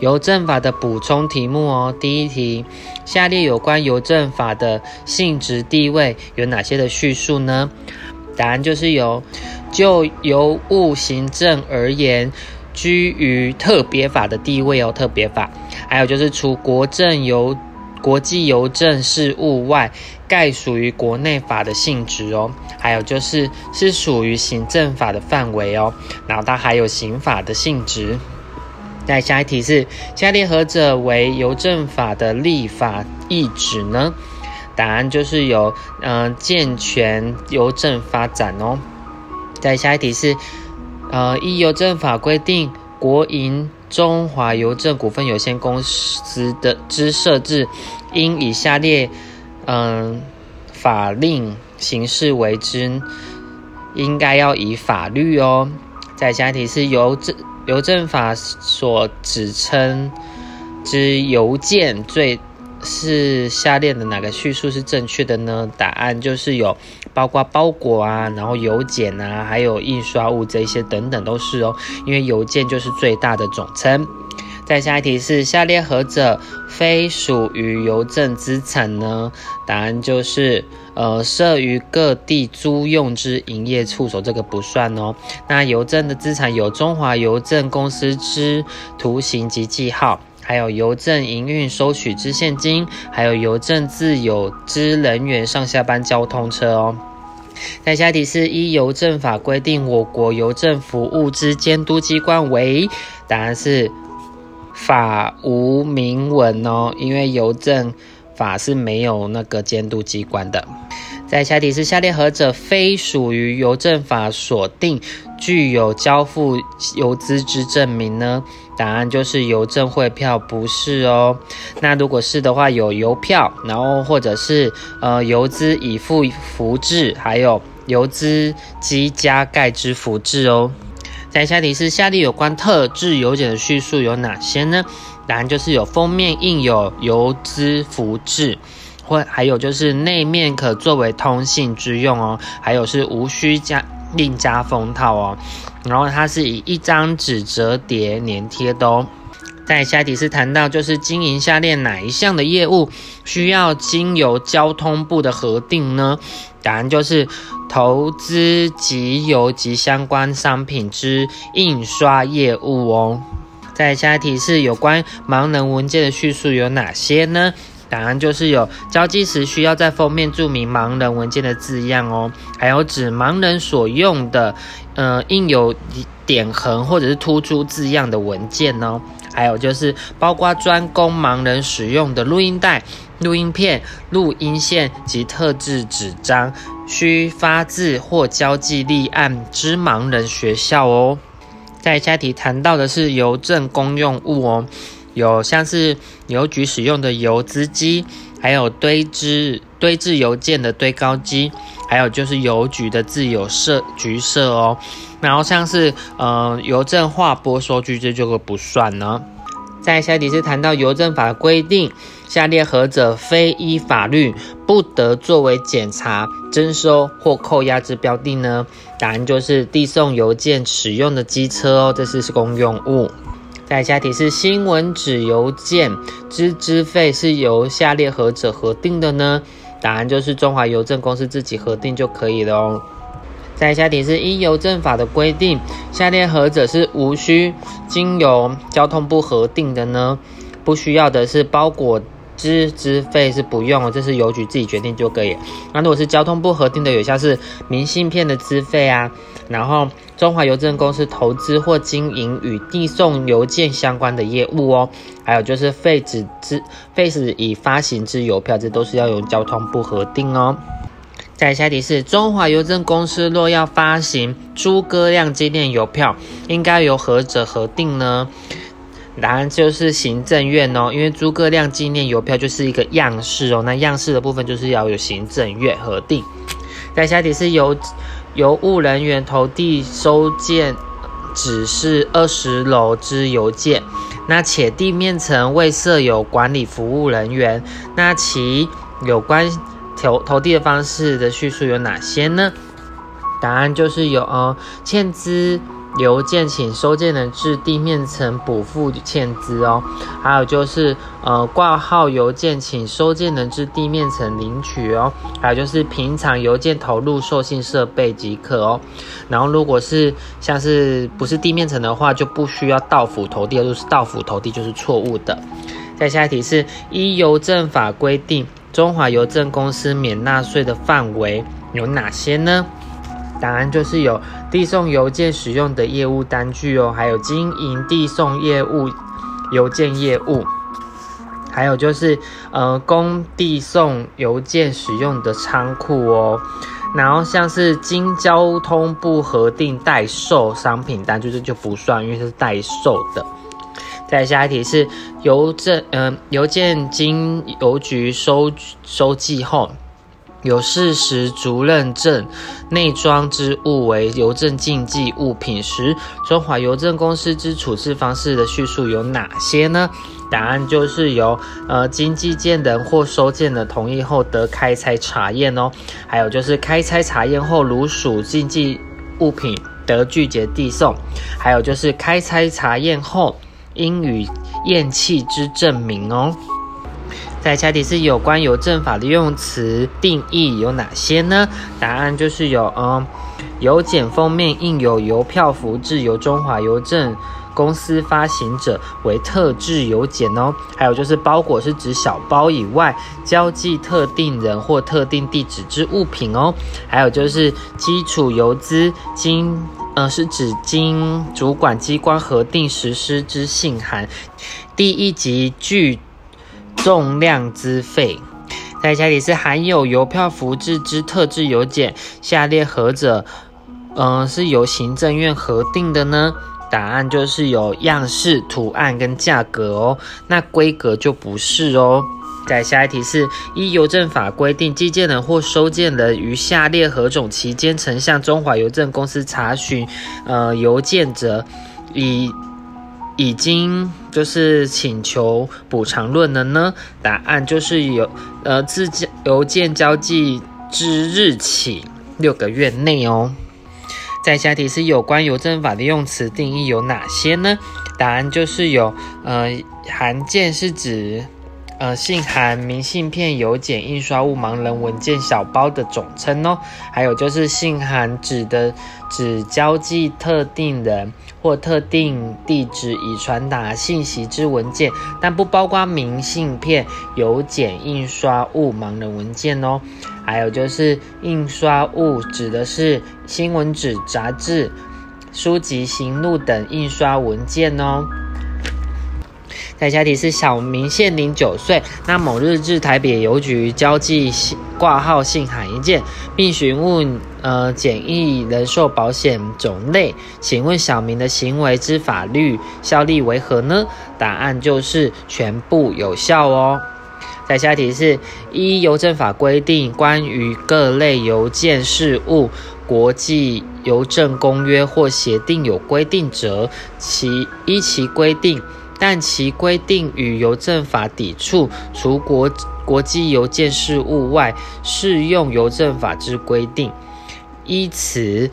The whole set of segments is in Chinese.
邮政法的补充题目哦。第一题，下列有关邮政法的性质地位有哪些的叙述呢？答案就是有，就邮务行政而言，居于特别法的地位哦。特别法，还有就是除国政邮、国际邮政事务外，概属于国内法的性质哦。还有就是是属于行政法的范围哦。然后它还有刑法的性质。再下一题是，下列何者为邮政法的立法意旨呢？答案就是有，嗯，健全邮政发展哦。再下一题是，呃，依邮政法规定，国营中华邮政股份有限公司的之设置，应以下列，嗯，法令形式为之，应该要以法律哦。再下一题是邮政。邮政法所指称之邮件最是下列的哪个叙述是正确的呢？答案就是有包括包裹啊，然后邮件啊，还有印刷物这些等等都是哦。因为邮件就是最大的总称。再下一题是下列何者非属于邮政资产呢？答案就是。呃，设于各地租用之营业处所，这个不算哦。那邮政的资产有中华邮政公司之图形及记号，还有邮政营运收取之现金，还有邮政自有之人员上下班交通车哦。在下一题是依邮政法规定，我国邮政服务之监督机关为？答案是法无明文哦，因为邮政。法是没有那个监督机关的。在下题是下列何者非属于邮政法所定具有交付邮资之证明呢？答案就是邮政汇票不是哦。那如果是的话，有邮票，然后或者是呃邮资已付符制，还有邮资机加盖之符制哦。在下题是下列有关特制邮件的叙述有哪些呢？答案就是有封面印有邮资符制，或还有就是内面可作为通信之用哦，还有是无需加另加封套哦，然后它是以一张纸折叠粘贴的哦。在下题是谈到就是经营下列哪一项的业务需要经由交通部的核定呢？答案就是投资集邮及相关商品之印刷业务哦。再下一题是有关盲人文件的叙述有哪些呢？答案就是有交寄时需要在封面注明盲人文件的字样哦，还有指盲人所用的，呃，印有点横或者是突出字样的文件哦，还有就是包括专供盲人使用的录音带、录音片、录音线及特制纸张，需发自或交寄立案之盲人学校哦。在下题谈到的是邮政公用物哦，有像是邮局使用的邮资机，还有堆置堆置邮件的堆高机，还有就是邮局的自有设局设哦。然后像是呃邮政划拨收据这就不算呢。在下题是谈到邮政法规定，下列何者非依法律不得作为检查、征收或扣押之标的呢？答案就是递送邮件使用的机车哦，这是公用物。在下题是新闻纸邮件之资费是由下列何者核定的呢？答案就是中华邮政公司自己核定就可以了哦。在下题是依邮政法的规定，下列何者是无需经由交通部核定的呢？不需要的是包裹之资费是不用，这是邮局自己决定就可以。那如果是交通部核定的，有效是明信片的资费啊，然后中华邮政公司投资或经营与递送邮件相关的业务哦，还有就是废纸之废纸已发行之邮票，这都是要由交通部核定哦。在下题是中华邮政公司若要发行诸葛亮纪念邮票，应该由何者核定呢？答案就是行政院哦，因为诸葛亮纪念邮票就是一个样式哦，那样式的部分就是要有行政院核定。在下题是邮邮务人员投递收件指示二十楼之邮件，那且地面层未设有管理服务人员，那其有关。投投递的方式的叙述有哪些呢？答案就是有哦，欠资邮件请收件人至地面层补付欠资哦。还有就是呃挂号邮件请收件人至地面层领取哦。还有就是平常邮件投入受信设备即可哦。然后如果是像是不是地面层的话，就不需要到府投递，如果是到府投递就是错误的。再下一题是依邮政法规定，中华邮政公司免纳税的范围有哪些呢？答案就是有递送邮件使用的业务单据哦，还有经营递送业务邮件业务，还有就是呃供递送邮件使用的仓库哦。然后像是经交通部核定代售商品单，就是就不算，因为是代售的。再下一题是邮政，嗯，邮件经邮局收收寄后。有事实足认证内装之物为邮政禁忌物品时，中华邮政公司之处置方式的叙述有哪些呢？答案就是由呃经寄件人或收件的同意后得开拆查验哦。还有就是开拆查验后如属禁忌物品得拒绝递送。还有就是开拆查验后应予验弃之证明哦。再下题是有关邮政法的用词定义有哪些呢？答案就是有，嗯，邮件封面印有邮票符字，由中华邮政公司发行者为特制邮件哦。还有就是包裹是指小包以外交寄特定人或特定地址之物品哦。还有就是基础邮资经，呃，是指经主管机关核定实施之信函。第一级具。重量资费，在下题是含有邮票符志之特制邮件，下列何者，嗯，是由行政院核定的呢？答案就是有样式、图案跟价格哦，那规格就不是哦。在下一题是依邮政法规定，寄件人或收件人于下列何种期间曾向中华邮政公司查询，呃，邮件者，已。已经就是请求补偿论了呢？答案就是有，呃，自邮件交寄之日起六个月内哦。在下题是有关邮政法的用词定义有哪些呢？答案就是有，呃，函件是指。呃，信函、明信片、邮件、印刷物、盲人文件、小包的总称哦。还有就是信函指的指交寄特定人或特定地址以传达信息之文件，但不包括明信片、邮件、印刷物、盲人文件哦。还有就是印刷物指的是新闻纸、杂志、书籍、行录等印刷文件哦。在下题是小明现年九岁，那某日至台北邮局交寄挂号信函一件，并询问呃简易人寿保险种类，请问小明的行为之法律效力为何呢？答案就是全部有效哦。在下题是依邮政法规定，关于各类邮件事务，国际邮政公约或协定有规定者，其依其规定。但其规定与邮政法抵触，除国国际邮件事务外，适用邮政法之规定。依此，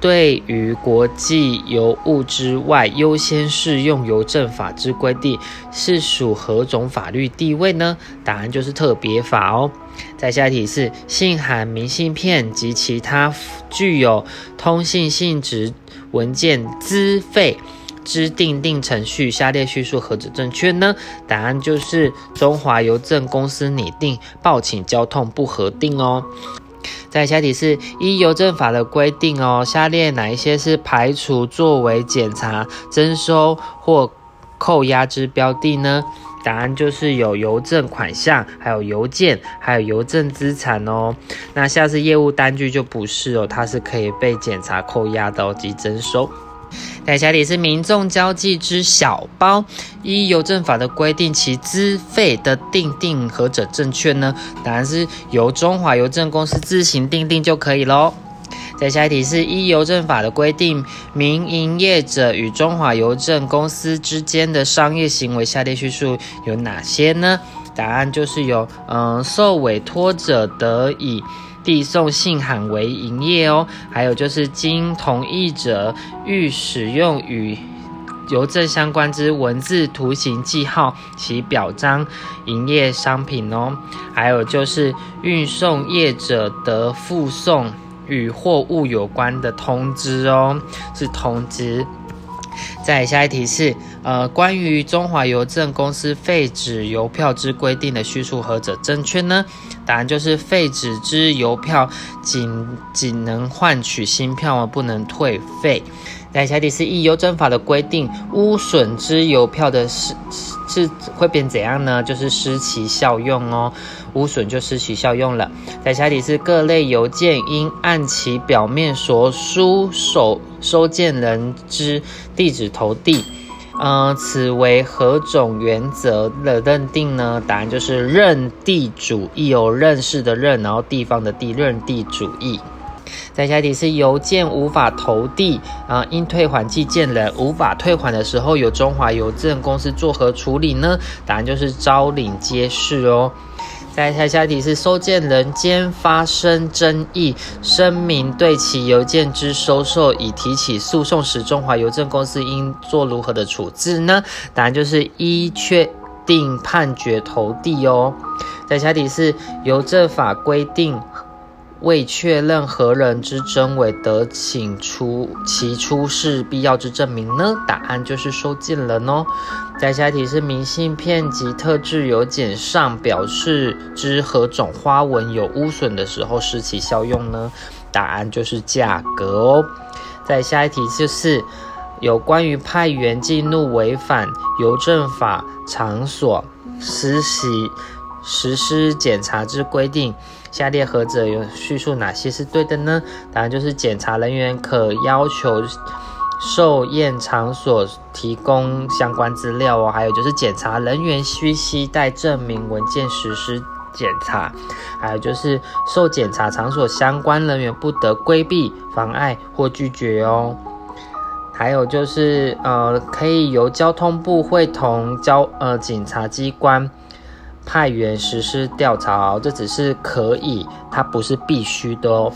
对于国际邮物之外，优先适用邮政法之规定，是属何种法律地位呢？答案就是特别法哦。在下题是信函、明信片及其他具有通信性质文件资费。之定定程序，下列叙述何者正确呢？答案就是中华邮政公司拟定报请交通部核定哦。在下题是依邮政法的规定哦，下列哪一些是排除作为检查、征收或扣押之标的呢？答案就是有邮政款项，还有邮件，还有邮政资产哦。那下次业务单据就不是哦，它是可以被检查、扣押的及征收。在下题是民众交际之小包，依邮政法的规定，其资费的定定何者正确呢？答案是由中华邮政公司自行定定就可以喽。在下一题是依邮政法的规定，民营业者与中华邮政公司之间的商业行为，下列叙述有哪些呢？答案就是有，嗯，受委托者得以。递送信函为营业哦。还有就是经同意者欲使用与邮政相关之文字、图形、记号其表彰营业商品哦。还有就是运送业者得附送与货物有关的通知哦，是通知。再下一题是，呃，关于中华邮政公司废纸邮票之规定的叙述何者正确呢？答案就是废纸之邮票仅仅能换取新票而不能退费。再下一题是，依邮政法的规定，污损之邮票的是是会变怎样呢？就是失其效用哦，污损就失其效用了。再下一题是，各类邮件应按其表面所书手。收件人之地址投递，呃，此为何种原则的认定呢？答案就是认地主义，有认识的认，然后地方的地，认地主义。再下一题是邮件无法投递，啊，应退还寄件人无法退还的时候，由中华邮政公司作何处理呢？答案就是招领揭示哦。再下下题是收件人间发生争议，声明对其邮件之收受已提起诉讼时，中华邮政公司应做如何的处置呢？答案就是一确定判决投递哦。再下题是邮政法规定。未确认何人之真伪，得请出其出示必要之证明呢？答案就是收件人哦。再下一题是明信片及特制邮件上表示之何种花纹有污损的时候失其效用呢？答案就是价格哦。再下一题就是有关于派员进入违反邮政法场所实习实施检查之规定。下列何者有叙述哪些是对的呢？答案就是检查人员可要求受验场所提供相关资料哦，还有就是检查人员需携带证明文件实施检查，还有就是受检查场所相关人员不得规避、妨碍或拒绝哦。还有就是呃，可以由交通部会同交呃警察机关。派员实施调查，这只是可以，它不是必须的哦。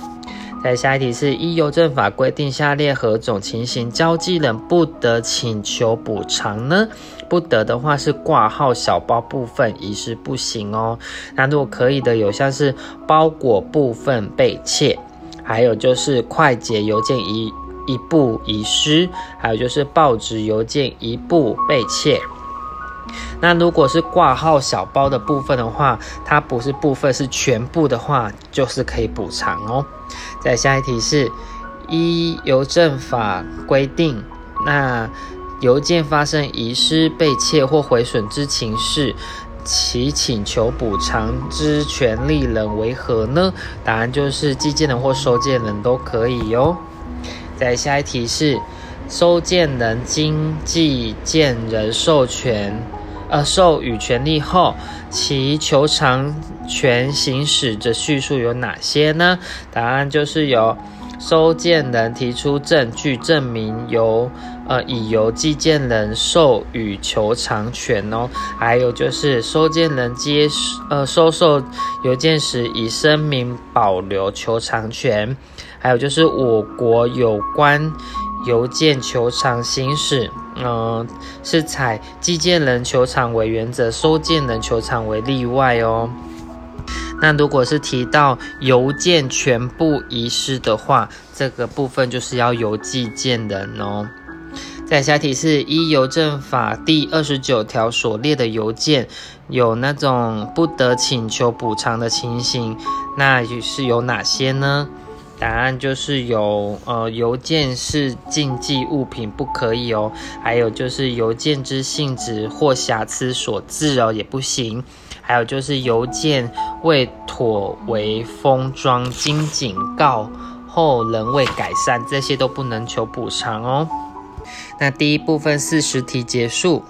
再下一题是：依邮政法规定，下列何种情形交寄人不得请求补偿呢？不得的话是挂号小包部分遗失不行哦。那如果可以的，有像是包裹部分被窃，还有就是快捷邮件一一部遗失，还有就是报纸邮件一部被窃。那如果是挂号小包的部分的话，它不是部分是全部的话，就是可以补偿哦。再下一题是，依邮政法规定，那邮件发生遗失、被窃或毁损之情事，其请求补偿之权利人为何呢？答案就是寄件人或收件人都可以哟。再下一题是，收件人经寄件人授权。呃，授予权利后，其求偿权行使的叙述有哪些呢？答案就是由收件人提出证据证明由呃已由寄件人授予求偿权哦，还有就是收件人接呃收受邮件时已声明保留求偿权，还有就是我国有关。邮件求偿行使，嗯，是采寄件人球场为原则，收件人球场为例外哦。那如果是提到邮件全部遗失的话，这个部分就是要邮寄件人哦。再下题是依邮政法第二十九条所列的邮件，有那种不得请求补偿的情形，那是有哪些呢？答案就是有，呃，邮件是禁忌物品，不可以哦。还有就是邮件之性质或瑕疵所致哦，也不行。还有就是邮件未妥为封装，经警告后仍未改善，这些都不能求补偿哦。那第一部分四十题结束。